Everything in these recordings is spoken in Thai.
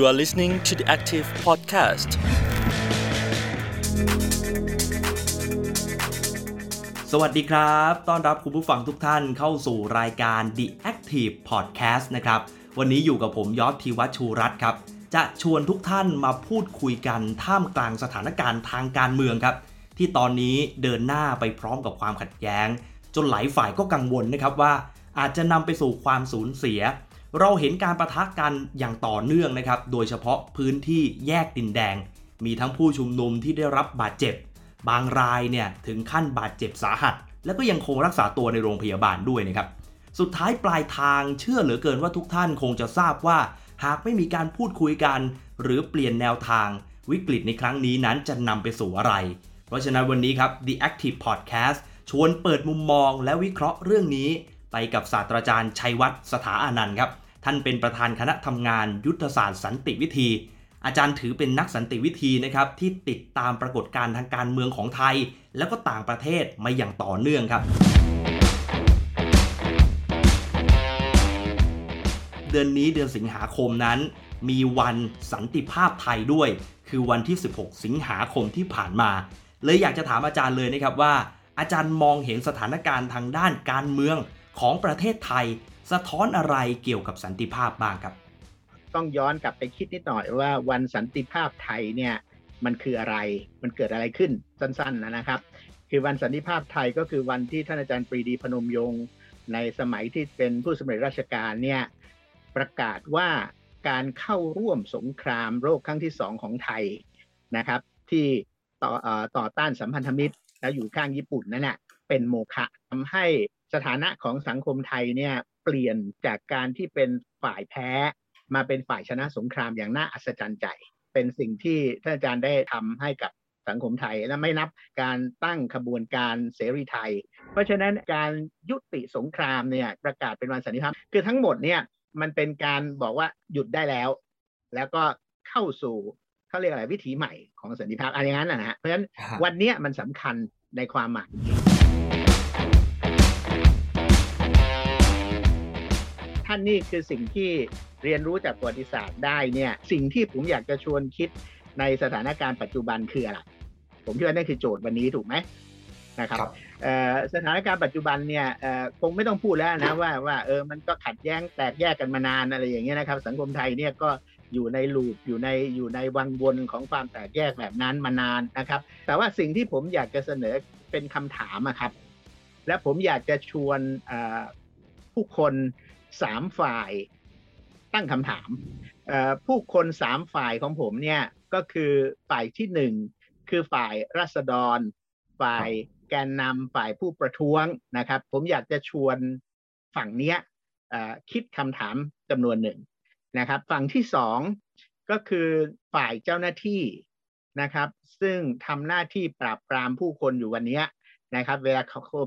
You are listening to the Active Podcast. สวัสดีครับ ต้อนรับคุณผู้ฟังทุกท่านเข้าสู่รายการ The Active Podcast นะครับ วันนี้อยู่กับผมยอดธีวัชชูรัตครับ จะชวนทุกท่านมาพูดคุยกันท่ามกลางสถานการณ์ทางการเมืองครับ ที่ตอนนี้เดินหน้าไปพร้อมกับความขัดแย้ง จนหลายฝ่ายก็กังวลนะครับว่าอาจจะนำไปสู่ความสูญเสีย เราเห็นการประทะกันอย่างต่อเนื่องนะครับ โดยเฉพาะพื้นที่แยกดินแดง มีทั้งผู้ชุมนุมที่ได้รับบาดเจ็บ บางรายเนี่ยถึงขั้นบาดเจ็บสาหัส แล้วก็ยังคงรักษาตัวในโรงพยาบาลด้วยนะครับ สุดท้ายปลายทางเชื่อเหลือเกินว่าทุกท่านคงจะทราบว่า หากไม่มีการพูดคุยกัน หรือเปลี่ยนแนวทาง วิกฤตในครั้งนี้นั้นจะนำไปสู่อะไร เพราะฉะนั้นวันนี้ครับ The Active Podcast ชวนเปิดมุมมองและวิเคราะห์เรื่องนี้ ไปกับศาสตราจารย์ชัยวัฒน์สถาอานันต์ครับ ท่านเป็นประธานคณะทำงานยุทธศาสตร์สันติวิธี อาจารย์ถือเป็นนักสันติวิธีนะครับที่ติดตามปรากฏการณ์ทางการเมืองของไทย แล้วก็ต่างประเทศมาอย่างต่อเนื่องครับ เดือนนี้เดือนสิงหาคมนั้น มีวันสันติภาพไทยด้วย คือวันที่ 16 สิงหาคมที่ผ่านมา เลยอยากจะถามอาจารย์เลยนะครับว่า อาจารย์มองเห็นสถานการณ์ทางด้านการเมืองของประเทศไทย สะท้อนอะไรเกี่ยวกับสันติภาพบ้างครับ ต้องย้อนกลับไปคิดนิดหน่อยว่าวันสันติภาพไทยเนี่ยมันคืออะไรมันเกิดอะไรขึ้นสั้นๆนะครับ คือวันสันติภาพไทยก็คือวันที่ท่านอาจารย์ปรีดีพนมยงค์ในสมัยที่เป็นผู้สำเร็จราชการเนี่ยประกาศว่าการเข้าร่วมสงครามโลกครั้งที่สองของไทยนะครับ ที่ต่อเอ่อต่อต้านสัมพันธมิตร แล้วอยู่ข้างญี่ปุ่นนั่นแหละเป็นโมฆะทำให้สถานะของสังคมไทยเนี่ย เปลี่ยนจากการที่เป็นฝ่ายแพ้มาเป็นฝ่ายชนะสงครามอย่างน่าอัศจรรย์ใจ เป็นสิ่งที่ท่านอาจารย์ได้ทำให้กับสังคมไทย และไม่นับการตั้งขบวนการเสรีไทย เพราะฉะนั้นการยุติสงครามเนี่ยประกาศเป็นวันสันติภาพคือทั้งหมดเนี่ยมันเป็นการบอกว่าหยุดได้แล้ว แล้วก็เข้าสู่เขาเรียกอะไรวิถีใหม่ของสันติภาพอะไรอย่างนั้นนะฮะเพราะฉะนั้นครับวันเนี้ยมันสำคัญในความหมายานนี่คือสิ่งที่เรียนรู้จากประวัติศาสตร์ได้เนี่ยสิ่งที่ผมอยากจะชวนคิดในสถานการณ์ปัจจุบันคืออะไรผมคิดว่านั่นคือโจทย์วันนี้ถูกไหมนะครับครับเอ่อสถานการณ์ปัจจุบันเนี่ยเอ่อคงไม่ต้องพูดแล้วนะว่าว่าเออมันก็ขัดแย้งแตกแยกกันมานานอะไรอย่างเงี้ยนะครับ สังคมไทยเนี่ยก็อยู่ในลูปอยู่ในอยู่ในวังวนของความแตกแยกแบบนั้นมานานนะครับ แต่ว่าสิ่งที่ผมอยากจะเสนอเป็นคำถามอะครับ และผมอยากจะชวนเอ่อผู้คน สามฝ่ายตั้งคำถามผู้คนสามฝ่ายของผมเนี่ยก็คือฝ่ายที่หนึ่งคือฝ่ายรัษฎร ฝ่ายแกนนำฝ่ายผู้ประท้วงนะครับ ผมอยากจะชวนฝั่งเนี้ยคิดคำถามจำนวนหนึ่งนะครับ ฝั่งที่สองก็คือฝ่ายเจ้าหน้าที่นะครับ ซึ่งทำหน้าที่ปราบปรามผู้คนอยู่วันเนี้ยนะครับ เวลา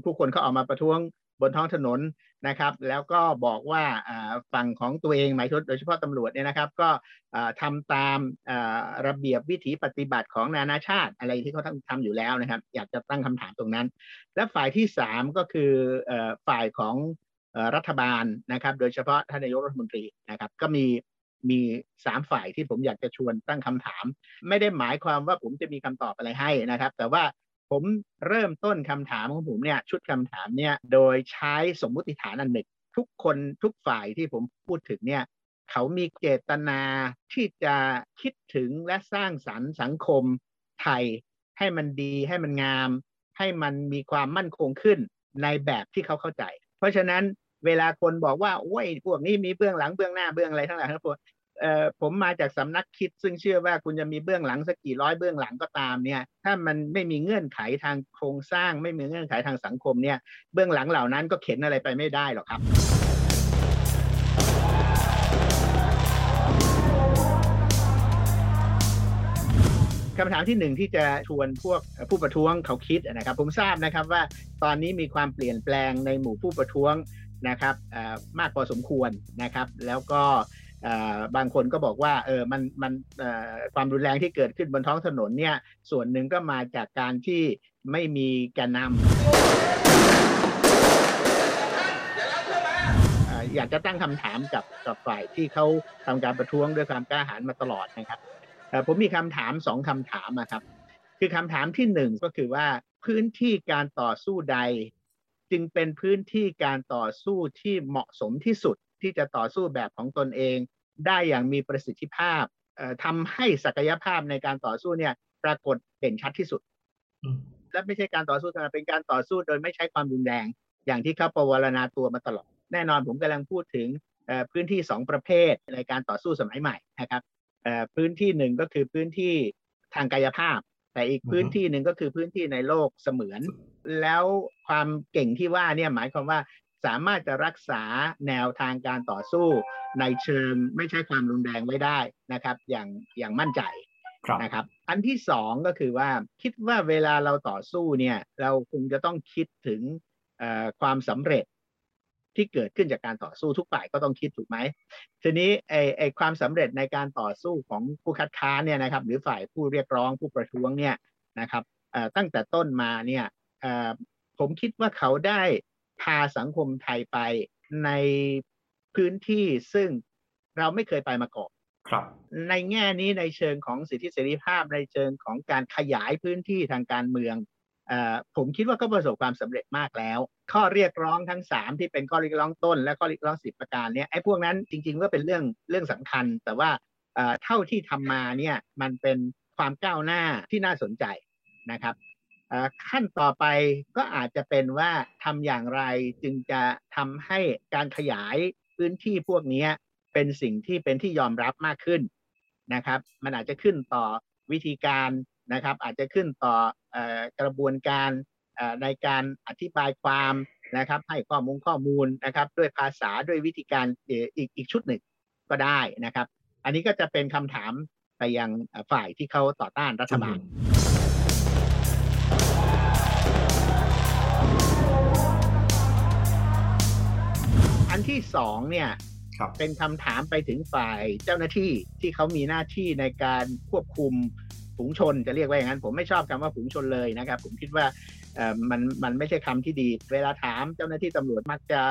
ผู้คนเขาออกมาประท้วง บนท้องถนนนะครับ แล้วก็บอกว่าฝั่งของตัวเองหมายถึงโดยเฉพาะตำรวจเนี่ยนะครับ ก็อ่าทำตามระเบียบวิถีปฏิบัติของนานาชาติอะไรที่เขาทำทำอยู่แล้วนะครับ อยากจะตั้งคำถามตรงนั้น และฝ่ายที่สามก็คือฝ่ายของรัฐบาลนะครับ โดยเฉพาะท่านนายกรัฐมนตรีนะครับ ก็มีมีสามฝ่ายที่ผมอยากจะชวนตั้งคำถาม ไม่ได้หมายความว่าผมจะมีคำตอบอะไรให้นะครับ แต่ว่า ผมเริ่มต้นคำถามของผมเนี่ยชุดคำถามเนี่ยโดยใช้สมมุติฐานอันหนึ่งทุกคนทุกฝ่ายที่ผมพูดถึงเนี่ยเขามีเจตนาที่จะคิดถึงและสร้างสรรค์สังคมไทย ให้มันดีให้มันงาม ให้มันมีความมั่นคงขึ้นในแบบที่เขาเข้าใจ เพราะฉะนั้นเวลาคนบอกว่าโอ้ยพวกนี้มีเบื้องหลังเบื้องหน้าเบื้องอะไรทั้งหลายทั้งปวง เอ่อผมมาจากสำนักคิด ซึ่งเชื่อว่าคุณจะมีเบื้องหลังสักกี่ร้อยเบื้องหลังก็ตามเนี่ยถ้ามันไม่มีเงื่อนไขทางโครงสร้าง ไม่มีเงื่อนไขทางสังคมเนี่ยเบื้องหลังเหล่านั้นก็เข็นอะไรไปไม่ได้หรอกครับคำถามที่หนึ่งที่จะชวนพวกผู้ประท้วงเขาคิดนะครับ ผมทราบนะครับว่าตอนนี้มีความเปลี่ยนแปลงในหมู่ผู้ประท้วงนะครับเออมากพอสมควรนะครับ แล้วก็ บางคนก็บอกว่าเออมันมันความรุนแรงที่เกิดขึ้นบนท้องถนนเนี่ยส่วนหนึ่งก็มาจากการที่ไม่มีแกนนำอยากจะตั้งคำถามกับกับฝ่ายที่เขาทำการประท้วงด้วยความกล้าหาญมาตลอดนะครับผมมีคำถามสองคำถามนะครับ คือคำถามที่หนึ่งก็คือว่าพื้นที่การต่อสู้ใด จึงเป็นพื้นที่การต่อสู้ที่เหมาะสมที่สุด ที่จะต่อสู้แบบของตนเอง ได้อย่างมีประสิทธิภาพเอ่อทำให้ศักยภาพในการต่อสู้เนี่ย ปรากฏเด่นชัดที่สุดอืมและไม่ใช่การต่อสู้ธรรมดาเป็นการต่อสู้โดยไม่ใช้ความรุนแรง อย่างที่เขาประวรณาตัวมาตลอด แน่นอนผมกำลังพูดถึงเอ่อพื้นที่สองประเภทในการต่อสู้สมัยใหม่นะครับเอ่อพื้นที่หนึ่งก็คือพื้นที่ทางกายภาพ แต่อีกอือฮึพื้นที่หนึ่งก็คือพื้นที่ในโลกเสมือน แล้วความเก่งที่ว่าเนี่ยหมายความว่า สามารถจะรักษาแนวทางการต่อสู้ในเชิงไม่ใช้ความรุนแรงไว้ได้นะครับ อย่างอย่างมั่นใจครับนะครับ อันที่สองก็คือว่าคิดว่าเวลาเราต่อสู้เนี่ยเราคงจะต้องคิดถึงเอ่อความสำเร็จที่เกิดขึ้นจากการต่อสู้ทุกฝ่ายก็ต้องคิดถูกไหมทีนี้ไอไอความสำเร็จในการต่อสู้ของผู้คัดค้านเนี่ยนะครับ หรือฝ่ายผู้เรียกร้องผู้ประท้วงเนี่ยนะครับเอ่อตั้งแต่ต้นมาเนี่ยเอ่อผมคิดว่าเขาได้ พาสังคมไทยไปในพื้นที่ซึ่งเราไม่เคยไปมาก่อนครับ ในแง่นี้ในเชิงของสิทธิเสรีภาพในเชิงของการขยายพื้นที่ทางการเมืองเออผมคิดว่าก็ประสบความสำเร็จมากแล้ว ข้อเรียกร้องทั้ง 3 ที่เป็นข้อเรียกร้องต้น และข้อเรียกร้องสิบประการเนี้ยไอ้พวกนั้นจริงๆก็เป็นเรื่องเรื่องสำคัญ แต่ว่าเอ่อเท่าที่ทำมาเนี่ยมันเป็นความก้าวหน้าที่น่าสนใจนะครับเอ่อ ขั้นต่อไปก็อาจจะเป็นว่าทำอย่างไรจึงจะทำให้การขยายพื้นที่พวกนี้เป็นสิ่งที่เป็นที่ยอมรับมากขึ้นนะครับ มันอาจจะขึ้นต่อวิธีการนะครับ อาจจะขึ้นต่ออกระบวนการในการอธิบายความนะครับ ให้ข้อมูลข้อมูลนะครับ ด้วยภาษาด้วยวิธีการอีกอีกชุดหนึ่งก็ได้นะครับ อันนี้ก็จะเป็นคำถามไปยังฝ่ายที่เขาต่อต้านรัฐบาล นที่สองเนี่ยครับเป็นคำถามไปถึงฝ่ายเจ้าหน้าที่ที่เขามีหน้าที่ในการควบคุมฝูงชนจะเรียกว่าอย่างนั้น ผมไม่ชอบคำว่าฝูงชนเลยนะครับ ผมคิดว่าเอ่อมันมันไม่ใช่คำที่ดี เวลาถามเจ้าหน้าที่ตำรวจมักจะ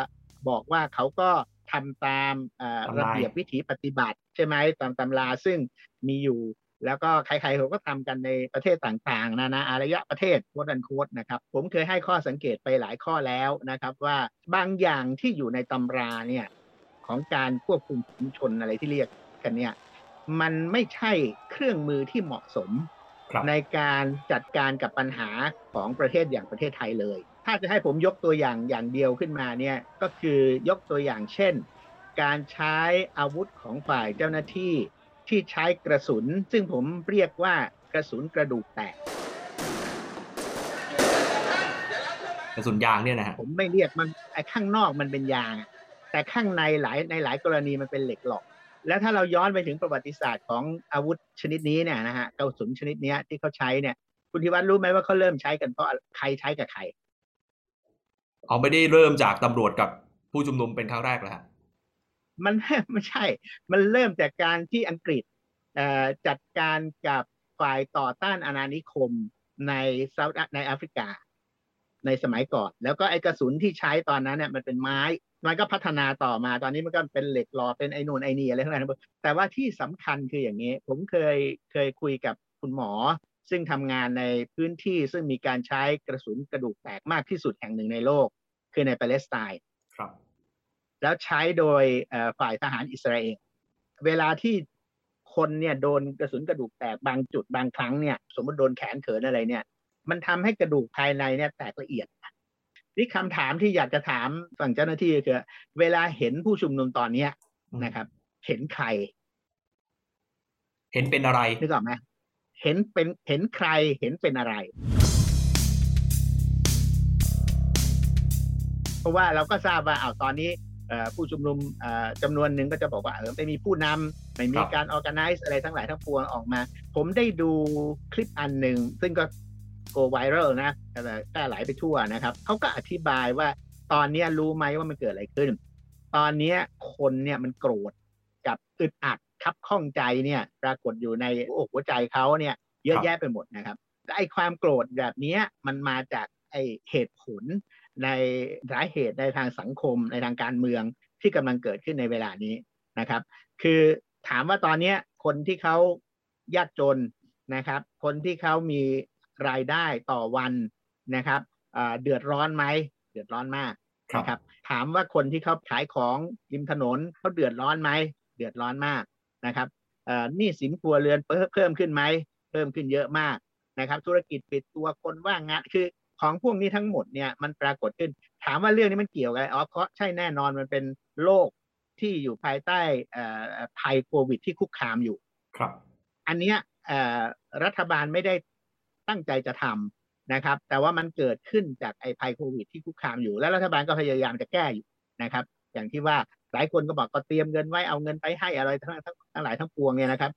บอกว่าเขาก็ทำตามเอ่อตำราระเบียบวิถีปฏิบัติ ใช่ไหมตามตำราซึ่งมีอยู่ แล้วก็ใครๆเขาก็ทำกันในประเทศต่างๆ นานาอารยะประเทศโคดันโคดนะครับผมเคยให้ข้อสังเกตไปหลายข้อแล้วนะครับ ว่าบางอย่างที่อยู่ในตำราเนี่ยของการควบคุมฝูงชนอะไรที่เรียกกันเนี่ยมันไม่ใช่เครื่องมือที่เหมาะสมครับในการจัดการกับปัญหาของประเทศอย่างประเทศไทยเลย ถ้าจะให้ผมยกตัวอย่างอย่างเดียวขึ้นมาเนี่ยก็คือยกตัวอย่างเช่น การใช้อาวุธของฝ่ายเจ้าหน้าที่ ที่ใช้กระสุน ซึ่งผมเรียกว่ากระสุนกระดูกแตก กระสุนยางเนี่ยนะฮะผมไม่เรียกมันไอ้ข้างนอกมันเป็นยางอะแต่ข้างในหลายในหลายกรณีมันเป็นเหล็กหลอกแล้วถ้าเราย้อนไปถึงประวัติศาสตร์ของอาวุธชนิดนี้เนี่ยนะฮะกระสุนชนิดเนี้ยที่เขาใช้เนี่ย คุณธิวัฒน์รู้ไหมว่าเขาเริ่มใช้กันเพราะใครใช้กับใคร เอาไม่ได้เริ่มจากตำรวจกับผู้ชุมนุมเป็นครั้งแรกแล้วฮะ มันไม่ใช่ มันเริ่มจากการที่อังกฤษจัดการกับฝ่ายต่อต้านอาณานิคมในเซาท์ในแอฟริกา ในสมัยก่อน แล้วก็ไอกระสุนที่ใช้ตอนนั้นเนี่ยมันเป็นไม้ มันก็พัฒนาต่อมาตอนนี้มันก็เป็นเหล็กหล่อเป็นไอนูนไอ้นี่อะไรทั้งนั้นแต่ว่าที่สำคัญคืออย่างนี้ ผมเคยเคยคุยกับคุณหมอ ซึ่งทำงานในพื้นที่ซึ่งมีการใช้กระสุนกระดูกแตกมากที่สุดแห่งหนึ่งในโลก คือในปาเลสไตน์ แล้วใช้โดยเอ่อฝ่ายทหารอิสราเอลเวลาที่คนเนี่ยโดนกระสุนกระดูกแตกบางจุดบางครั้งเนี่ยสมมติโดนแขนเขินอะไรเนี่ย มันทำให้กระดูกภายในเนี่ยแตกละเอียดนี่คำถามที่อยากจะถามฝั่งเจ้าหน้าที่ก็คือเวลาเห็นผู้ชุมนุมตอนเนี้ยอืมนะครับ เห็นใคร เห็นเป็นอะไรนึกออกไหมเห็นเป็นเห็นใครเห็นเป็นอะไร เพราะว่าเราก็ทราบว่าอ้าวตอนนี้เอ่อ ผู้ชุมนุมเอ่อจำนวนหนึ่งก็จะบอกว่าเออไม่มีผู้นำไม่มีครับการ organize อะไรทั้งหลายทั้งปวงออกมา ผมได้ดูคลิปอันหนึ่งซึ่งก็ go viral นะแต่แพร่หลายไปทั่วนะครับเขาก็อธิบายว่าตอนเนี้ยรู้ไหมว่ามันเกิดอะไรขึ้น ตอนเนี้ยคนเนี่ยมันโกรธกับอึดอัดคับข้องใจเนี่ยปรากฏอยู่ในอกหัวใจเขาเนี่ยเยอะแยะไปหมดนะครับและไอ้ความโกรธแบบเนี้ยมันมาจากไอ้เหตุผล ในสาเหตุในทางสังคม ในทางการเมืองที่กำลังเกิดขึ้นในเวลานี้นะครับ คือถามว่าตอนเนี้ยคนที่เขายากจนนะครับ คนที่เขามีรายได้ต่อวันนะครับเดือดร้อนไหมเดือดร้อนมากนะครับถามว่าคนที่เขาขายของริมถนนเขาเดือดร้อนไหมเดือดร้อนมากนะครับหนี้สินครัวเรือนเพิ่มขึ้นไหมเพิ่มขึ้นเยอะมากนะครับ ธุรกิจปิดตัวคนว่างงานคือ ของพวกนี้ทั้งหมดเนี่ยมันปรากฏขึ้น ถามว่าเรื่องนี้มันเกี่ยวกับอ๋อเพราะใช่แน่นอนมันเป็นโรคที่อยู่ภายใต้ภัยโควิดที่คุกคามอยู่ ครับ อันเนี้ยรัฐบาลไม่ได้ตั้งใจจะทำนะครับ แต่ว่ามันเกิดขึ้นจากไอ้ภัยโควิดที่คุกคามอยู่ แล้วรัฐบาลก็พยายามจะแก้อยู่นะครับ อย่างที่ว่าหลายคนก็บอกก็เตรียมเงินไว้เอาเงินไปให้อะไรทั้งทั้งทั้งหลายทั้งปวงเนี่ยนะครับ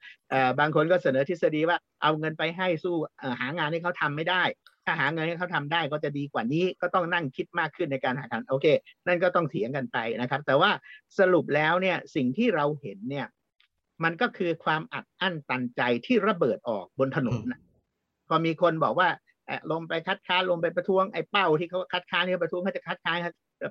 บางคนก็เสนอทฤษฎีว่าเอาเงินไปให้สู้หางานให้เขาทำไม่ได้ ถ้าหาเงินให้เขาทำได้ก็จะดีกว่านี้ก็ต้องนั่งคิดมากขึ้นในการหางานโอเค นั่นก็ต้องเถียงกันไปนะครับ แต่ว่าสรุปแล้วเนี่ยสิ่งที่เราเห็นเนี่ย มันก็คือความอัดอั้นตันใจที่ระเบิดออกบนถนนพอมีคนบอกว่าลงไปคัดค้านลงไปประท้วงไอ้เป้าที่เขาคัดค้านนี่ประท้วงเขาจะคัดค้าน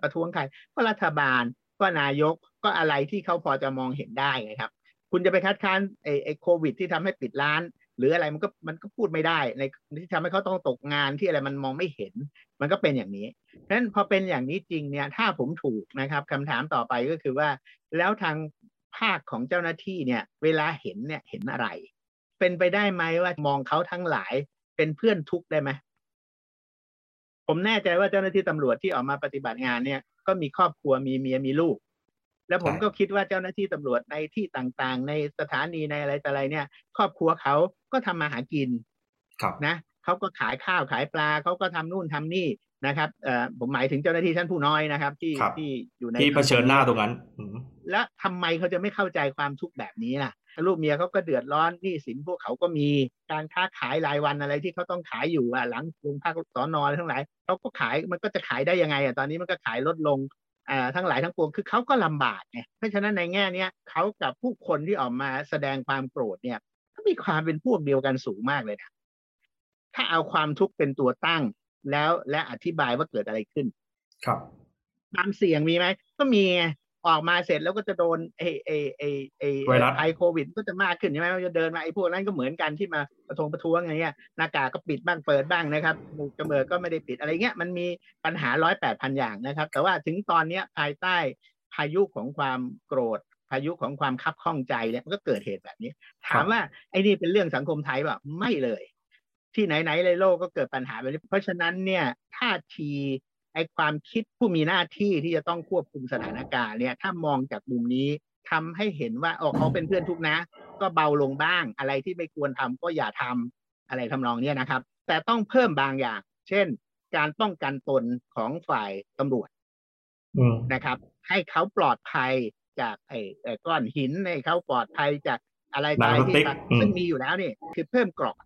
ประท้วงใครก็รัฐบาลก็นายกก็อะไรที่เขาพอจะมองเห็นได้ไงครับ คุณจะไปคัดค้านไอ้ไอ้โควิด ที่ทำให้ปิดร้าน หรืออะไรมันก็มันก็พูดไม่ได้ ในที่ทำให้เขาต้องตกงานที่อะไรมันมองไม่เห็น มันก็เป็นอย่างนี้เพราะฉะนั้นพอเป็นอย่างนี้จริงเนี่ย ถ้าผมถูกนะครับคำถามต่อไปก็คือว่า แล้วทางภาคของเจ้าหน้าที่เนี่ย เวลาเห็นเนี่ยเห็นอะไร เป็นไปได้ไหมว่ามองเขาทั้งหลายเป็นเพื่อนทุกได้ไหมผมแน่ใจว่าเจ้าหน้าที่ตำรวจที่ออกมาปฏิบัติงานเนี่ยก็มีครอบครัวมีเมียมีลูก แล้วผมก็คิดว่าเจ้าหน้าที่ตำรวจในที่ต่างๆ ในสถานีในอะไรแต่อะไรเนี่ย ครอบครัวเขาก็ทำมาหากินนะเขาก็ขายข้าวขายปลาเขาก็ทำนู่นทำนี่นะครับเอ่อผมหมายถึงเจ้าหน้าที่ชั้นผู้น้อยนะครับ ที่ที่อยู่ในที่เผชิญหน้าตรงนั้นแล้วทำไมเขาจะไม่เข้าใจความทุกข์แบบนี้ล่ะลูกเมียเขาก็เดือดร้อนนี่สินพวกเขาก็มีการค้าขายรายวันอะไรที่เขาต้องขายอยู่อะหลังโรงพักสอนอทั้งหลายเขาก็ขายมันก็จะขายได้ยังไงอะตอนนี้มันก็ขายลดลงอ่า ทั้งหลายทั้งปวงคือเขาก็ลำบากไงเพราะฉะนั้นในแง่เนี้ยเขากับผู้คนที่ออกมาแสดงความโกรธเนี่ยก็มีความเป็นพวกเดียวกันสูงมากเลยนะถ้าเอาความทุกข์เป็นตัวตั้งแล้วและอธิบายว่าเกิดอะไรขึ้น ครับ ความเสี่ยงมีไหมก็มี ออกมาเสร็จแล้วก็จะโดนไอไอไอไอไอโควิดก็จะมากขึ้นใช่ไหมมันจะเดินมาไอพวกนั้นก็เหมือนกันที่มาประท้วงประท้วงอะไรเงี้ยหน้ากากก็ปิดบ้างเปิดบ้างนะครับหมูกระเบิดก็ไม่ได้ปิดอะไรเงี้ยมันมีปัญหาร้อยแปดพันอย่างนะครับ แต่ว่าถึงตอนเนี้ยภายใต้พายุของความโกรธพายุของความคับข้องใจเนี่ยมันก็เกิดเหตุแบบนี้ ถามว่าไอ้นี่เป็นเรื่องสังคมไทยแบบไม่เลย ที่ไหนๆในโลกก็เกิดปัญหาแบบนี้เพราะฉะนั้นเนี่ยท่าที ไอ้ความคิดผู้มีหน้าที่ที่จะต้องควบคุมสถานการณ์เนี่ยถ้ามองจากมุมนี้ทำให้เห็นว่าอ๋อเขาเป็นเพื่อนทุกนะ ก็เบาลงบ้างอะไรที่ไม่ควรทำก็อย่าทำอะไรทำนองนี้นะครับ แต่ต้องเพิ่มบางอย่าง เช่น การป้องกันตนของฝ่ายตำรวจนะครับ ให้เขาปลอดภัยจากไอ้ก้อนหินให้เขาปลอดภัยจากอะไรต่างๆที่ซึ่งมีอยู่แล้วนี่คือเพิ่มกรอบ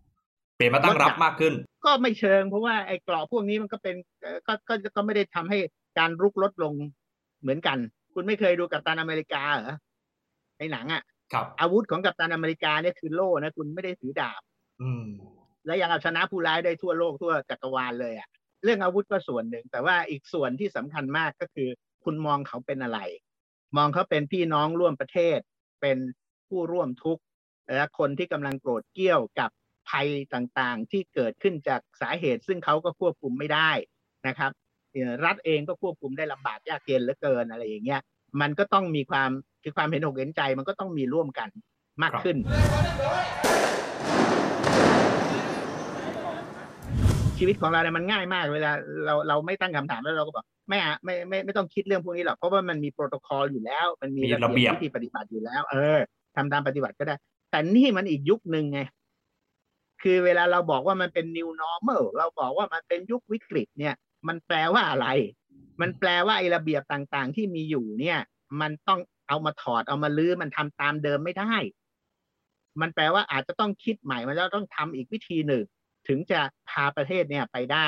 เปลี่ยนมาตั้งรับมากขึ้น ก็ไม่เชิง เพราะว่าไอ้กรอบพวกนี้มันก็เป็นก็ก็ก็ไม่ได้ทำให้การรุกลดลงเหมือนกัน คุณไม่เคยดูกัปตันอเมริกาเหรอในหนังอะครับอาวุธของกัปตันอเมริกาเนี่ยคือโล่นะคุณไม่ได้ถือดาบ อืม และยังเอาชนะผู้ร้ายได้ทั่วโลกทั่วจักรวาลเลยอะเรื่องอาวุธก็ส่วนหนึ่ง แต่ว่าอีกส่วนที่สำคัญมากก็คือ คุณมองเขาเป็นอะไร มองเขาเป็นพี่น้องร่วมประเทศ เป็นผู้ร่วมทุกข์และคนที่กำลังโกรธเกี้ยวกับ ภัยต่างๆ ที่เกิดขึ้นจากสาเหตุ ซึ่งเขาก็ควบคุมไม่ได้นะครับรัฐเองก็ควบคุมได้ลำบากยากเย็นเหลือเกินอะไรอย่างเงี้ยมันก็ต้องมีความคือความเห็นอกเห็นใจมันก็ต้องมีร่วมกันมากขึ้น ชีวิตของเราเนี่ยมันง่ายมากเวลาเราเราไม่ตั้งคำถามแล้วเราก็บอกไม่อะไม่ไม่ไม่ต้องคิดเรื่องพวกนี้หรอกเพราะว่ามันมีโปรโตคอลอยู่แล้ว มันมีระเบียบวิธีปฏิบัติอยู่แล้ว เออทำตามปฏิบัติก็ได้ แต่นี่มันอีกยุคหนึ่งไง คือเวลาเราบอกว่ามันเป็น new normal เราบอกว่ามันเป็นยุควิกฤตเนี่ย มันแปลว่าอะไร มันแปลว่าไอ้ระเบียบต่างๆ ที่มีอยู่เนี่ย มันต้องเอามาถอดเอามาลื้อมันทำตามเดิมไม่ได้ มันแปลว่าอาจจะต้องคิดใหม่มันจะต้องทำอีกวิธีหนึ่ง ถึงจะพาประเทศเนี่ยไปได้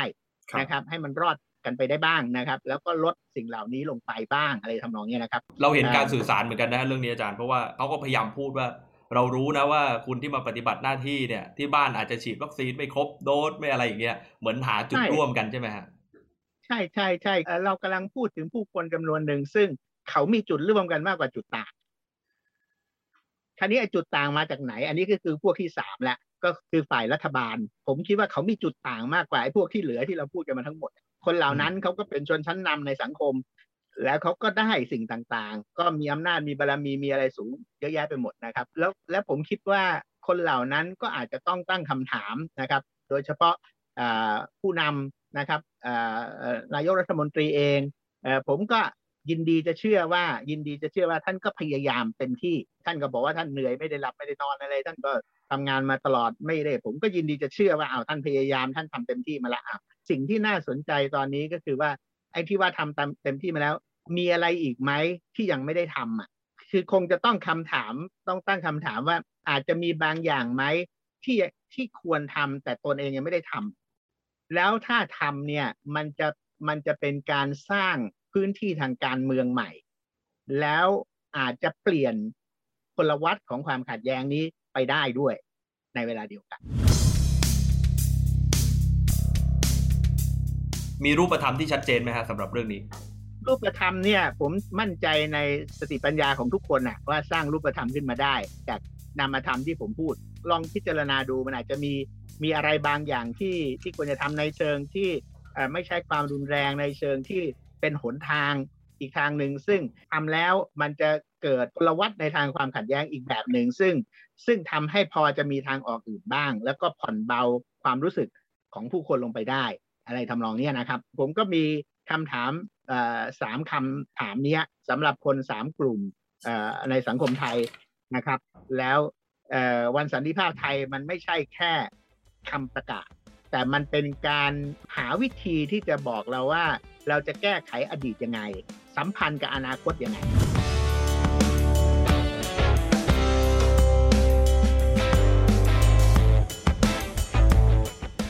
นะครับ ให้มันรอดกันไปได้บ้างนะครับ แล้วก็ลดสิ่งเหล่านี้ลงไปบ้างอะไรทำนองนี้นะครับ เราเห็นการสื่อสารเหมือนกันนะเรื่องนี้อาจารย์เพราะว่าเขาก็พยายามพูดว่า เรารู้นะว่าคุณที่มาปฏิบัติหน้าที่เนี่ย ที่บ้านอาจจะฉีดวัคซีนไม่ครบโดสไม่อะไรอย่างเงี้ยเหมือนหาจุดร่วมกันใช่ไหมฮะใช่ใช่ใช่เรากำลังพูดถึงผู้คนจำนวนหนึ่ง ซึ่งเขามีจุดร่วมกันมากกว่าจุดต่างคราวนี้ไอ้จุดต่างมาจากไหน อันนี้ก็คือพวกที่สามแหละก็คือฝ่ายรัฐบาล ผมคิดว่าเขามีจุดต่างมากกว่าไอ้พวกที่เหลือที่เราพูดกันมาทั้งหมด คนเหล่านั้นเขาก็เป็นชนชั้นนำในสังคม แล้วเขาก็ได้สิ่งต่างๆ ก็มีอำนาจมีบารมีมีอะไรสูงเยอะแยะไปหมดนะครับ แล้วและผมคิดว่าคนเหล่านั้นก็อาจจะต้องตั้งคำถามนะครับ โดยเฉพาะผู้นำนะครับนายกรัฐมนตรีเองผมก็ยินดีจะเชื่อว่ายินดีจะเชื่อว่าท่านก็พยายามเต็มที่ท่านก็บอกว่าท่านเหนื่อยไม่ได้หลับไม่ได้นอนอะไร ท่านก็ทำงานมาตลอดไม่ได้ ผมก็ยินดีจะเชื่อว่าเอาท่านพยายามท่านทำเต็มที่มาล้วสิ่งที่น่าสนใจตอนนี้ก็คือว่า อ้ที่ว่าทำเต็มที่มาแล้ว มีอะไรอีกไหมที่ยังไม่ได้ทำอะ คือคงจะต้องคำถามต้องตั้งคำถามว่าอาจจะมีบางอย่างไหมที่ที่ควรทำแต่ตนเองยังไม่ได้ทำแล้วถ้าทำเนี่ยมันจะมันจะเป็นการสร้างพื้นที่ทางการเมืองใหม่ แล้วอาจจะเปลี่ยนพลวัตของความขัดแย้งนี้ไปได้ด้วยในเวลาเดียวกัน มีรูปธรรมที่ชัดเจนไหมฮะสำหรับเรื่องนี้ รูปธรรมเนี่ย ผมมั่นใจในสติปัญญาของทุกคนนะว่าสร้างรูปธรรมขึ้นมาได้ จากนามธรรมที่ผมพูด ลองพิจารณาดูมันอาจจะมีมีอะไรบางอย่างที่ที่ควรจะทำในเชิงที่ไม่ใช่ความรุนแรงในเชิงที่เป็นหนทางอีกทางหนึ่งซึ่งทำแล้วมันจะเกิดพลวัตในทางความขัดแย้งอีกแบบหนึ่งซึ่งซึ่งทำให้พอจะมีทางออกอื่นบ้าง แล้วก็ผ่อนเบาความรู้สึกของผู้คนลงไปได้ อะไรทำนองนี้นะครับ ผมก็มีคำถามสามคำถามนี้สำหรับคนสามกลุ่มในสังคมไทยนะครับ แล้ววันสันติภาพไทยมันไม่ใช่แค่คำประกาศ แต่มันเป็นการหาวิธีที่จะบอกเราว่า เราจะแก้ไขอดีตยังไง สัมพันธ์กับอนาคตยังไง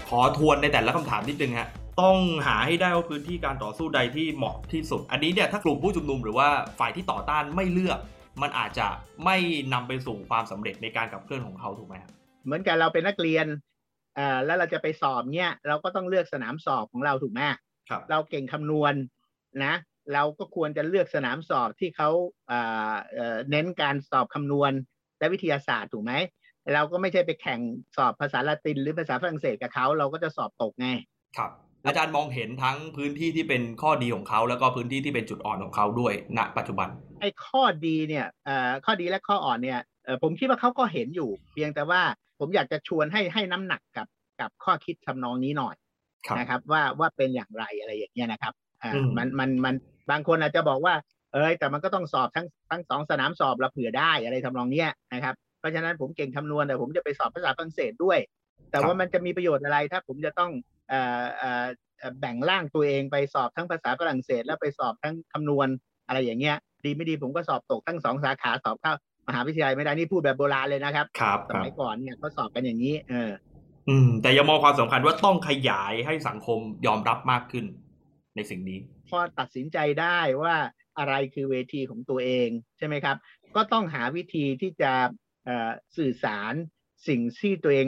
ขอทวนในแต่ละคำถามนิดนึงฮะต้องหาให้ได้ว่าพื้นที่การต่อสู้ใดที่เหมาะที่สุด อันนี้เนี่ยถ้ากลุ่มผู้ชุมนุมหรือว่าฝ่ายที่ต่อต้านไม่เลือก มันอาจจะไม่นำไปสู่ความสำเร็จในการกับเคลื่อนของเขาถูกไหมครับเหมือนกันเราเป็นนักเรียนอ่าแล้วเราจะไปสอบเนี่ยเราก็ต้องเลือกสนามสอบของเราถูกไหมเราเก่งคำนวณนะเราก็ควรจะเลือกสนามสอบที่เขาเน้นการสอบคำนวณและวิทยาศาสตร์ถูกไหม เราก็ไม่ใช่ไปแข่งสอบภาษาละตินหรือภาษาฝรั่งเศสกับเขาเราก็จะสอบตกไงครับ อาจารย์มองเห็นทั้งพื้นที่ที่เป็นข้อดีของเขาแล้วก็พื้นที่ที่เป็นจุดอ่อนของเขาด้วยณปัจจุบันไอ้ข้อดีเนี่ยข้อดีและข้ออ่อนเนี่ยผมคิดว่าเขาก็เห็นอยู่ เพียงแต่ว่าผมอยากจะชวนให้ให้น้ำหนักกับกับข้อคิดทำนองนี้หน่อยนะครับ ว่าว่าเป็นอย่างไรอะไรอย่างเงี้ยนะครับอ่ามันมันมันบางคนอาจจะบอกว่า เอ้ยแต่มันก็ต้องสอบทั้งทั้งสองสนามสอบเราเผื่อได้อะไรทำนองเนี้ยนะครับเพ ราะฉะนั้นผมเก่งคำนวณแต่ผมจะไปสอบภาษาฝรั่งเศสด้วย แต่ว่ามันจะมีประโยชน์อะไรถ้าผมจะต้องเอ่อเอ่อแบ่งร่างตัวเองไปสอบทั้งภาษาฝรั่งเศส แล้วไปสอบทั้งคำนวณอะไรอย่างเงี้ย ดีไม่ดีผมก็สอบตกทั้งสองสาขาสอบเข้ามหาวิทยาลัยไม่ได้นี่พูดแบบโบราณเลยนะครับครับสมัยก่อนเนี่ยเขาสอบกันอย่างนี้ เออ อืม แต่ยังมองความสำคัญว่าต้องขยายให้สังคมยอมรับมากขึ้น ในสิ่งนี้ พอตัดสินใจได้ว่าอะไรคือเวทีของตัวเองใช่ไหมครับ ก็ต้องหาวิธีที่จะ สื่อสารสิ่งที่ตัวเอง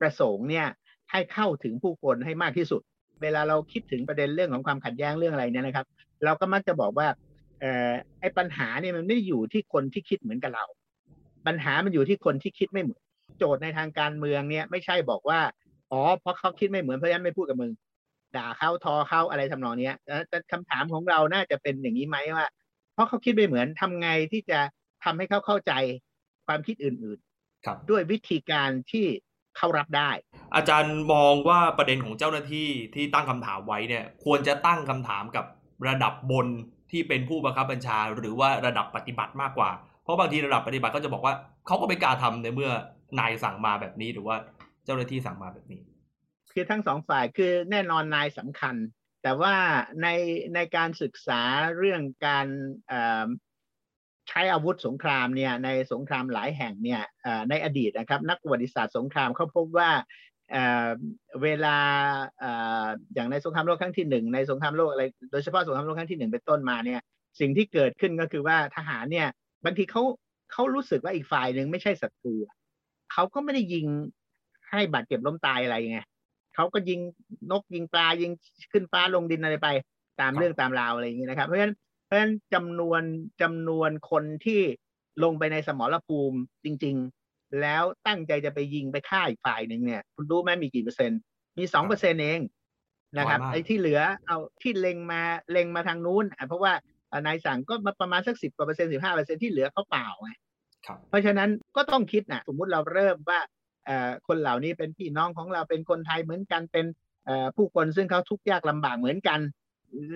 ประสงค์เนี่ยให้เข้าถึงผู้คนให้มากที่สุด เวลาเราคิดถึงประเด็นเรื่องของความขัดแย้งเรื่องอะไรเนี่ยนะครับ เราก็มักจะบอกว่าออไอ้ปัญหาเนี่ยมันไม่ได้อยู่ที่คนที่คิดเหมือนกับเรา ปัญหามันอยู่ที่คนที่คิดไม่เหมือน โจทย์ในทางการเมืองเนี่ยไม่ใช่บอกว่าอ๋อเพราะเขาคิดไม่เหมือนเพราะฉะนั้นไม่พูดกับมึงด่าเขาทอเขาอะไรทำนองนี้แต่คำถามของเราน่าจะเป็นอย่างนี้ไหมว่า เพราะเขาคิดไม่เหมือนทำไงที่จะทำให้เขาเข้าใจ ความคิดอื่นๆด้วยวิธีการที่เขารับได้ อาจารย์มองว่าประเด็นของเจ้าหน้าที่ที่ตั้งคำถามไว้เนี่ย ควรจะตั้งคำถามกับระดับบนที่เป็นผู้บังคับบัญชา หรือว่าระดับปฏิบัติมากกว่า เพราะบางทีระดับปฏิบัติก็จะบอกว่าเขาก็ไม่กล้าทำในเมื่อนายสั่งมาแบบนี้หรือว่าเจ้าหน้าที่สั่งมาแบบนี้ คือทั้งสองฝ่ายคือแน่นอนนายสำคัญ แต่ว่าในในการศึกษาเรื่องการ ใช้อาวุธสงครามเนี่ยในสงครามหลายแห่งเนี่ยในอดีตนะครับนักประวัติศาสตร์สงครามเขาพบว่าเวลาอย่างในสงครามโลกครั้งที่หนึ่งในสงครามโลกอะไรโดยเฉพาะสงครามโลกครั้งที่หนึ่งเป็นต้นมาเนี่ยสิ่งที่เกิดขึ้นก็คือว่าทหารเนี่ยบางทีเขาเขารู้สึกว่าอีกฝ่ายหนึ่งไม่ใช่ศัตรูเขาก็ไม่ได้ยิงให้บาดเจ็บล้มตายอะไรไงเขาก็ยิงนกยิงปลายิงขึ้นฟ้าลงดินอะไรไป ตามเรื่องตามราวอะไรอย่างนี้นะครับ เพราะฉะนั้น เพราะฉะนั้นจำนวนจำนวนคนที่ลงไปในสมรภูมิจริง ๆ แล้วตั้งใจจะไปยิงไปฆ่าอีกฝ่ายหนึ่งเนี่ย คุณรู้ไหมมีกี่เปอร์เซ็นต์ มีสองเปอร์เซ็นเองนะครับน้อยมากไอ้ที่เหลือเอาที่เล็งมาเล็งมาทางนู้นอะเพราะว่าเอ่อนายสั่งก็มาประมาณสักสิบกว่าเปอร์เซ็นต์สิบห้าเปอร์เซ็นต์ที่เหลือเขาเปล่าไงครับเพราะฉะนั้นก็ต้องคิดนะสมมุติเราเริ่มว่าเอ่อคนเหล่านี้เป็นพี่น้องของเราเป็นคนไทยเหมือนกันเป็นเอ่อผู้คนซึ่งเขาทุกข์ยากลำบากเหมือนกัน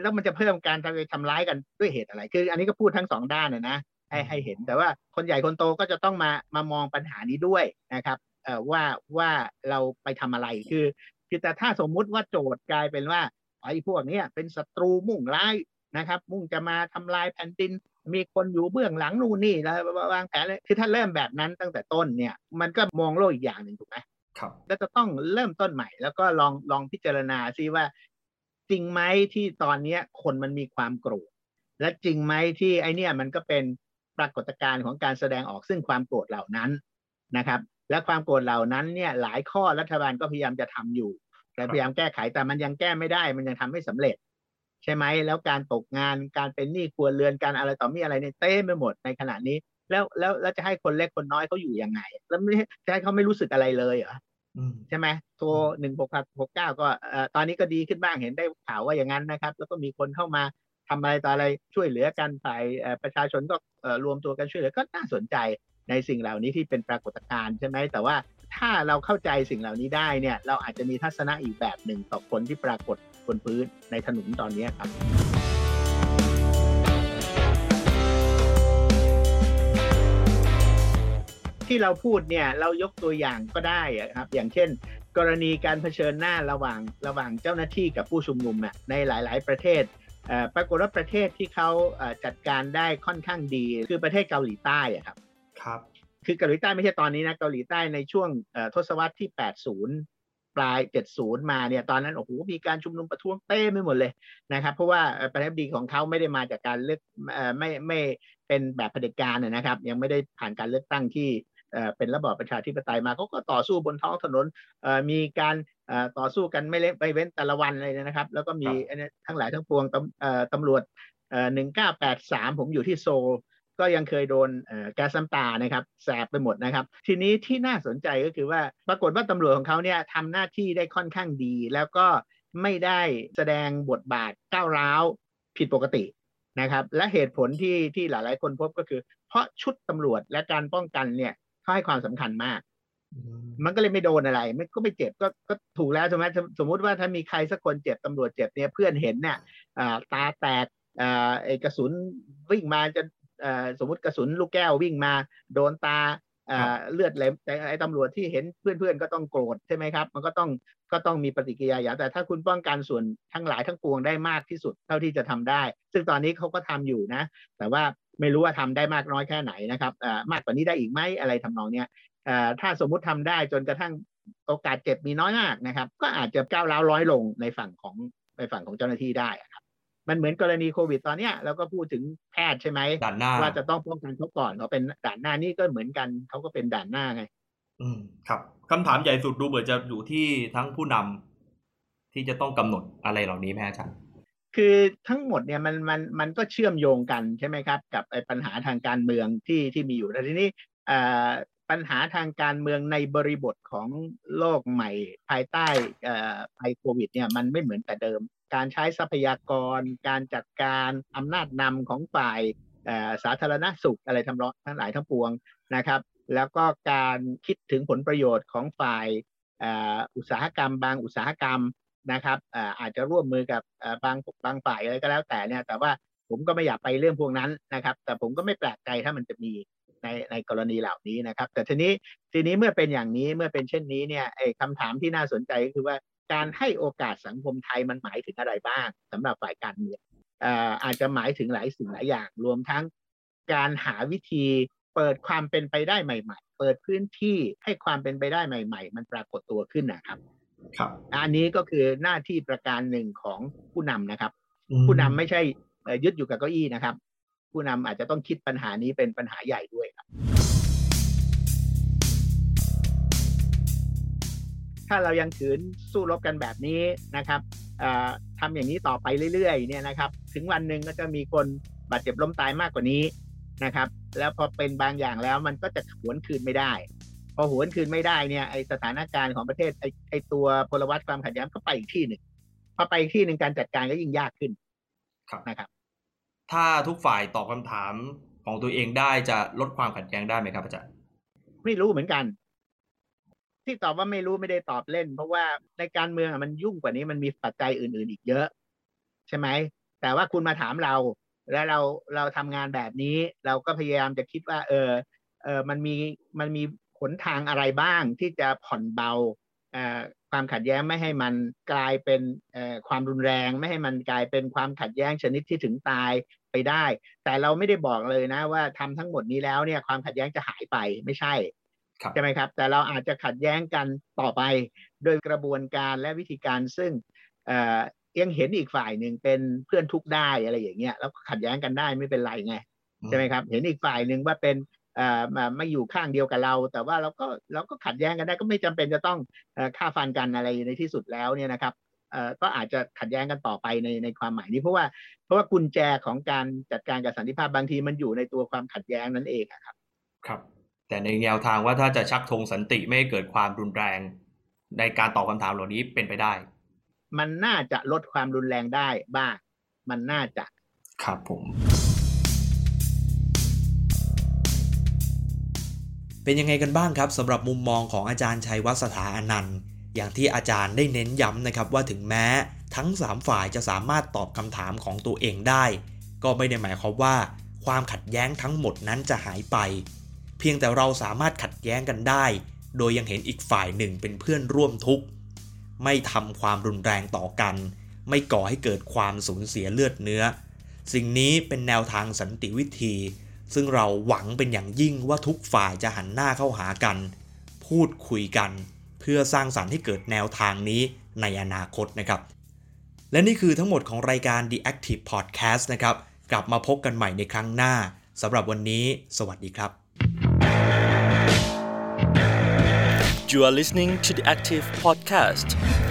แล้วมันจะเพิ่มการทำไปทำร้ายกันด้วยเหตุอะไร คือ อันนี้ก็พูดทั้งสองด้านนะนะให้ให้เห็นแต่ว่าคนใหญ่คนโตก็จะต้องมามามองปัญหานี้ด้วยนะครับเอ่อว่าว่าเราไปทำอะไรคือคือแต่ถ้าสมมุติว่าโจทย์กลายเป็นว่าไอ้พวกเนี้ยเป็นศัตรูมุ่งร้ายนะครับ มุ่งจะมาทำลายแผ่นดิน มีคนอยู่เบื้องหลังนู่นนี่แล้ววางแผนเลยคือถ้าเริ่มแบบนั้นตั้งแต่ต้นเนี่ย มันก็มองโลกอีกอย่างหนึ่งถูกไหมครับแล้วจะต้องเริ่มต้นใหม่ แล้วก็ลองลองพิจารณาซิว่า จริงไหมที่ตอนเนี้ยคนมันมีความโกรธและจริงไหมที่ไอเนี่ยมันก็เป็นปรากฏการณ์ของการแสดงออกซึ่งความโกรธเหล่านั้นนะครับ และความโกรธเหล่านั้นเนี่ยหลายข้อรัฐบาลก็พยายามจะทำอยู่ แต่พยายามแก้ไขแต่มันยังแก้ไม่ได้ มันยังทำไม่สำเร็จ ใช่ไหมแล้วการตกงานการเป็นหนี้ครัวเรือนการอะไรต่อมีอะไรเนี่ยเต้ไปหมดในขณะนี้แล้วแล้วแล้วจะให้คนเล็กคนน้อยเขาอยู่ยังไง แล้วไม่จะให้เขาไม่รู้สึกอะไรเลยเหรอ ใช่ไหมโทรหนึ่งหกหกเก้าก็เอ่อตอนนี้ก็ดีขึ้นบ้างเห็นได้ข่าวว่าอย่างนั้นนะครับ แล้วก็มีคนเข้ามาทำอะไรต่ออะไรช่วยเหลือกันฝ่ายเอ่อประชาชนก็เอ่อรวมตัวกันช่วยเหลือก็น่าสนใจในสิ่งเหล่านี้ที่เป็นปรากฏการณ์ใช่ไหมแต่ว่าถ้าเราเข้าใจสิ่งเหล่านี้ได้เนี่ย เราอาจจะมีทัศนะอีกแบบหนึ่งต่อคนที่ปรากฏบนพื้นในถนนตอนนี้ครับ ที่เราพูดเนี่ยเรายกตัวอย่างก็ได้อะครับ อย่างเช่น กรณีการเผชิญหน้าระหว่างระหว่างเจ้าหน้าที่กับผู้ชุมนุมอะในหลาย ๆ ประเทศเอ่อปรากฏว่าประเทศที่เขาเอ่อจัดการได้ค่อนข้างดี คือประเทศเกาหลีใต้อะครับครับคือเกาหลีใต้ไม่ใช่ตอนนี้นะเกาหลีใต้ในช่วงเอ่อทศวรรษที่ 80 ปลาย 70 มาเนี่ยตอนนั้นโอ้โหมีการชุมนุมประท้วงเต้ไม่หมดเลยนะครับ เพราะว่าเอ่อประธานาธิบดีของเขาไม่ได้มาจากการเลือกเอ่อไม่ไม่เป็นแบบเผด็จการนะนะครับ ยังไม่ได้ผ่านการเลือกตั้งที่ เอ่อเป็นระบอบประชาธิปไตยมาเขาก็ต่อสู้บนท้องถนนเอ่อมีการเอ่อต่อสู้กันไม่เล่นไม่เว้นแต่ละวันเลยนะครับ แล้วก็มีครับอันนี้ทั้งหลายทั้งปวงตำเอ่อตำรวจเอ่อ1983ผมอยู่ที่โซลก็ยังเคยโดนเอ่อแก๊สน้ำตานะครับแสบไปหมดนะครับ ทีนี้ที่น่าสนใจก็คือว่าปรากฏว่าตำรวจของเขาเนี่ยทำหน้าที่ได้ค่อนข้างดี แล้วก็ไม่ได้แสดงบทบาทก้าวร้าวผิดปกตินะครับ และเหตุผลที่ที่หลายๆ คนพบก็คือ เพราะชุดตำรวจและการป้องกันเนี่ยเขา ให้ความสำคัญมากอืมมันก็เลยไม่โดนอะไรไม่ก็ไม่เจ็บก็ก็ถูกแล้วใช่ไหมสมสมมุติว่าถ้ามีใครสักคนเจ็บตำรวจเจ็บเนี่ยเพื่อนเห็นเนี่ยอ่าตาแตกอ่าไอ้กระสุนวิ่งมาจะอ่าสมมติกระสุนลูกแก้ววิ่งมาโดนตาอ่าเลือดไหลแต่ไอ้ตำรวจที่เห็นเพื่อนๆก็ต้องโกรธใช่ไหมครับ มันก็ต้องก็ต้องมีปฏิกิริยาอย่างแต่ถ้าคุณป้องกันส่วนทั้งหลายทั้งปวงได้มากที่สุดเท่าที่จะทำได้ ซึ่งตอนนี้เขาก็ทำอยู่นะ แต่ว่า ไม่รู้ว่าทำได้มากน้อยแค่ไหนนะครับอ่ามากกว่านี้ได้อีกไหมอะไรทำนองเนี้ยเอ่อถ้าสมมุติทำได้จนกระทั่งโอกาสเจ็บมีน้อยมากนะครับ ก็อาจจะก้าวร้าวร้อยลงในฝั่งของในฝั่งของเจ้าหน้าที่ได้อะครับมันเหมือนกรณีโควิดตอนเนี้ยเราก็พูดถึงแพทย์ใช่ไหมด่านหน้าว่าจะต้องป้องกันเขาก่อนเขาเป็นด่านหน้านี่ก็เหมือนกันเขาก็เป็นด่านหน้าไง อืมครับคำถามใหญ่สุดดูเหมือนจะอยู่ที่ทั้งผู้นำที่จะต้องกำหนดอะไรเหล่านี้ไหมอาจารย์ คือทั้งหมดเนี่ยมันมันมันก็เชื่อมโยงกันใช่ไหมครับ กับไอ้ปัญหาทางการเมืองที่ที่มีอยู่แต่ทีนี้อ่อปัญหาทางการเมืองในบริบทของโลกใหม่ ภายใต้อ่อภัยโควิดเนี่ยมันไม่เหมือนแต่เดิม การใช้ทรัพยากร การจัดการอำนาจนำของฝ่ายสาธารณสุขอะไรทำรองทั้งหลายทั้งปวงนะครับ แล้วก็การคิดถึงผลประโยชน์ของฝ่ายอุตสาหกรรม บางอุตสาหกรรม นะครับอาจจะร่วมมือกับบางบางฝ่ายอะไรก็แล้วแต่เนี่ย แต่ว่าผมก็ไม่อยากไปเรื่องพวกนั้นนะครับ แต่ผมก็ไม่แปลกใจถ้ามันจะมีในในกรณีเหล่านี้นะครับ แต่ทีนี้ทีนี้เมื่อเป็นอย่างนี้เมื่อเป็นเช่นนี้เนี่ยไอ้คำถามที่น่าสนใจก็คือว่าการให้โอกาสสังคมไทยมันหมายถึงอะไรบ้างสำหรับฝ่ายการเมืองอาจจะหมายถึงหลายสิ่งหลายอย่างรวมทั้งการหาวิธีเปิดความเป็นไปได้ใหม่ ๆ เปิดพื้นที่ให้ความเป็นไปได้ใหม่ ๆ มันปรากฏตัวขึ้นนะครับ ครับอันนี้ก็คือหน้าที่ประการหนึ่งของผู้นำนะครับอืมผู้นำไม่ใช่เอ่อยึดอยู่กับเก้าอี้นะครับ ผู้นำอาจจะต้องคิดปัญหานี้เป็นปัญหาใหญ่ด้วยครับ ถ้าเรายังถืนสู้รบกันแบบนี้นะครับเอ่อทำอย่างนี้ต่อไปเรื่อยๆเนี่ยนะครับ ถึงวันหนึ่งก็จะมีคนบาดเจ็บล้มตายมากกว่านี้นะครับ แล้วพอเป็นบางอย่างแล้วมันก็จะหวนคืนไม่ได้ พอหวนคืนไม่ได้เนี่ยไอสถานการณ์ของประเทศไอไอตัวพลวัตความขัดแย้งก็ไปอีกที่หนึ่งพอไปอีกที่หนึ่งการจัดการก็ยิ่งยากขึ้นครับนะครับ ถ้าทุกฝ่ายตอบคำถามของตัวเองได้จะลดความขัดแย้งได้ไหมครับอาจารย์ไม่รู้เหมือนกัน ที่ตอบว่าไม่รู้ไม่ได้ตอบเล่น เพราะว่าในการเมืองอะมันยุ่งกว่านี้มันมีปัจจัยอื่น ๆ อีกเยอะ ใช่ไหมแต่ว่าคุณมาถามเรา แล้วเราเราทำงานแบบนี้ เราก็พยายามจะคิดว่า เออเออมันมีมันมี หนทางอะไรบ้างที่จะผ่อนเบาเอ่อความขัดแย้งไม่ให้มันกลายเป็นเอ่อความรุนแรง ไม่ให้มันกลายเป็นความขัดแย้งชนิดที่ถึงตายไปได้ แต่เราไม่ได้บอกเลยนะว่าทำทั้งหมดนี้แล้วเนี่ยความขัดแย้งจะหายไปไม่ใช่ครับใช่ไหมครับ แต่เราอาจจะขัดแย้งกันต่อไป โดยกระบวนการและวิธีการซึ่งเอ่อยังเห็นอีกฝ่ายหนึ่งเป็นเพื่อนทุกข์ได้อะไรอย่างเงี้ยแล้วก็ขัดแย้งกันได้ไม่เป็นไรไงใช่ไหมครับ เห็นอีกฝ่ายหนึ่งว่าเป็นเอ่อมา ไม่อยู่ข้างเดียวกับเรา แต่ว่าเราก็เราก็ขัดแย้งกันได้ก็ไม่จำเป็นจะต้องเอ่อฆ่าฟันกันอะไรในที่สุดแล้วเนี่ยนะครับเอ่อก็อาจจะขัดแย้งกันต่อไปในในความหมายนี้เพราะว่าเพราะว่ากุญแจของการจัดการกับสันติภาพบางทีมันอยู่ในตัวความขัดแย้งนั่นเองอะครับ ครับ แต่ในแนวทางว่าถ้าจะชักธงสันติไม่ให้เกิดความรุนแรง ในการตอบคำถามเหล่านี้เป็นไปได้ มันน่าจะลดความรุนแรงได้บ้างมันน่าจะ ครับผม เป็นยังไงกันบ้างครับสำหรับมุมมองของอาจารย์ชัยวัฒน์สถาอนันต์ อย่างที่อาจารย์ได้เน้นย้ำนะครับว่าถึงแม้ทั้ง 3 ฝ่ายจะสามารถตอบคำถามของตัวเองได้ ก็ไม่ได้หมายความว่า ความขัดแย้งทั้งหมดนั้นจะหายไป เพียงแต่เราสามารถขัดแย้งกันได้ โดยยังเห็นอีกฝ่ายหนึ่งเป็นเพื่อนร่วมทุกข์ไม่ทำความรุนแรงต่อกัน ไม่ก่อให้เกิดความสูญเสียเลือดเนื้อ สิ่งนี้เป็นแนวทางสันติวิธี ซึ่งเราหวังเป็นอย่างยิ่งว่าทุกฝ่ายจะหันหน้าเข้าหากัน พูดคุยกัน เพื่อสร้างสรรค์ให้เกิดแนวทางนี้ในอนาคตนะครับ และนี่คือทั้งหมดของรายการ The Active Podcast นะครับ กลับมาพบกันใหม่ในครั้งหน้าสำหรับวันนี้ สวัสดีครับ You are listening to the Active Podcast.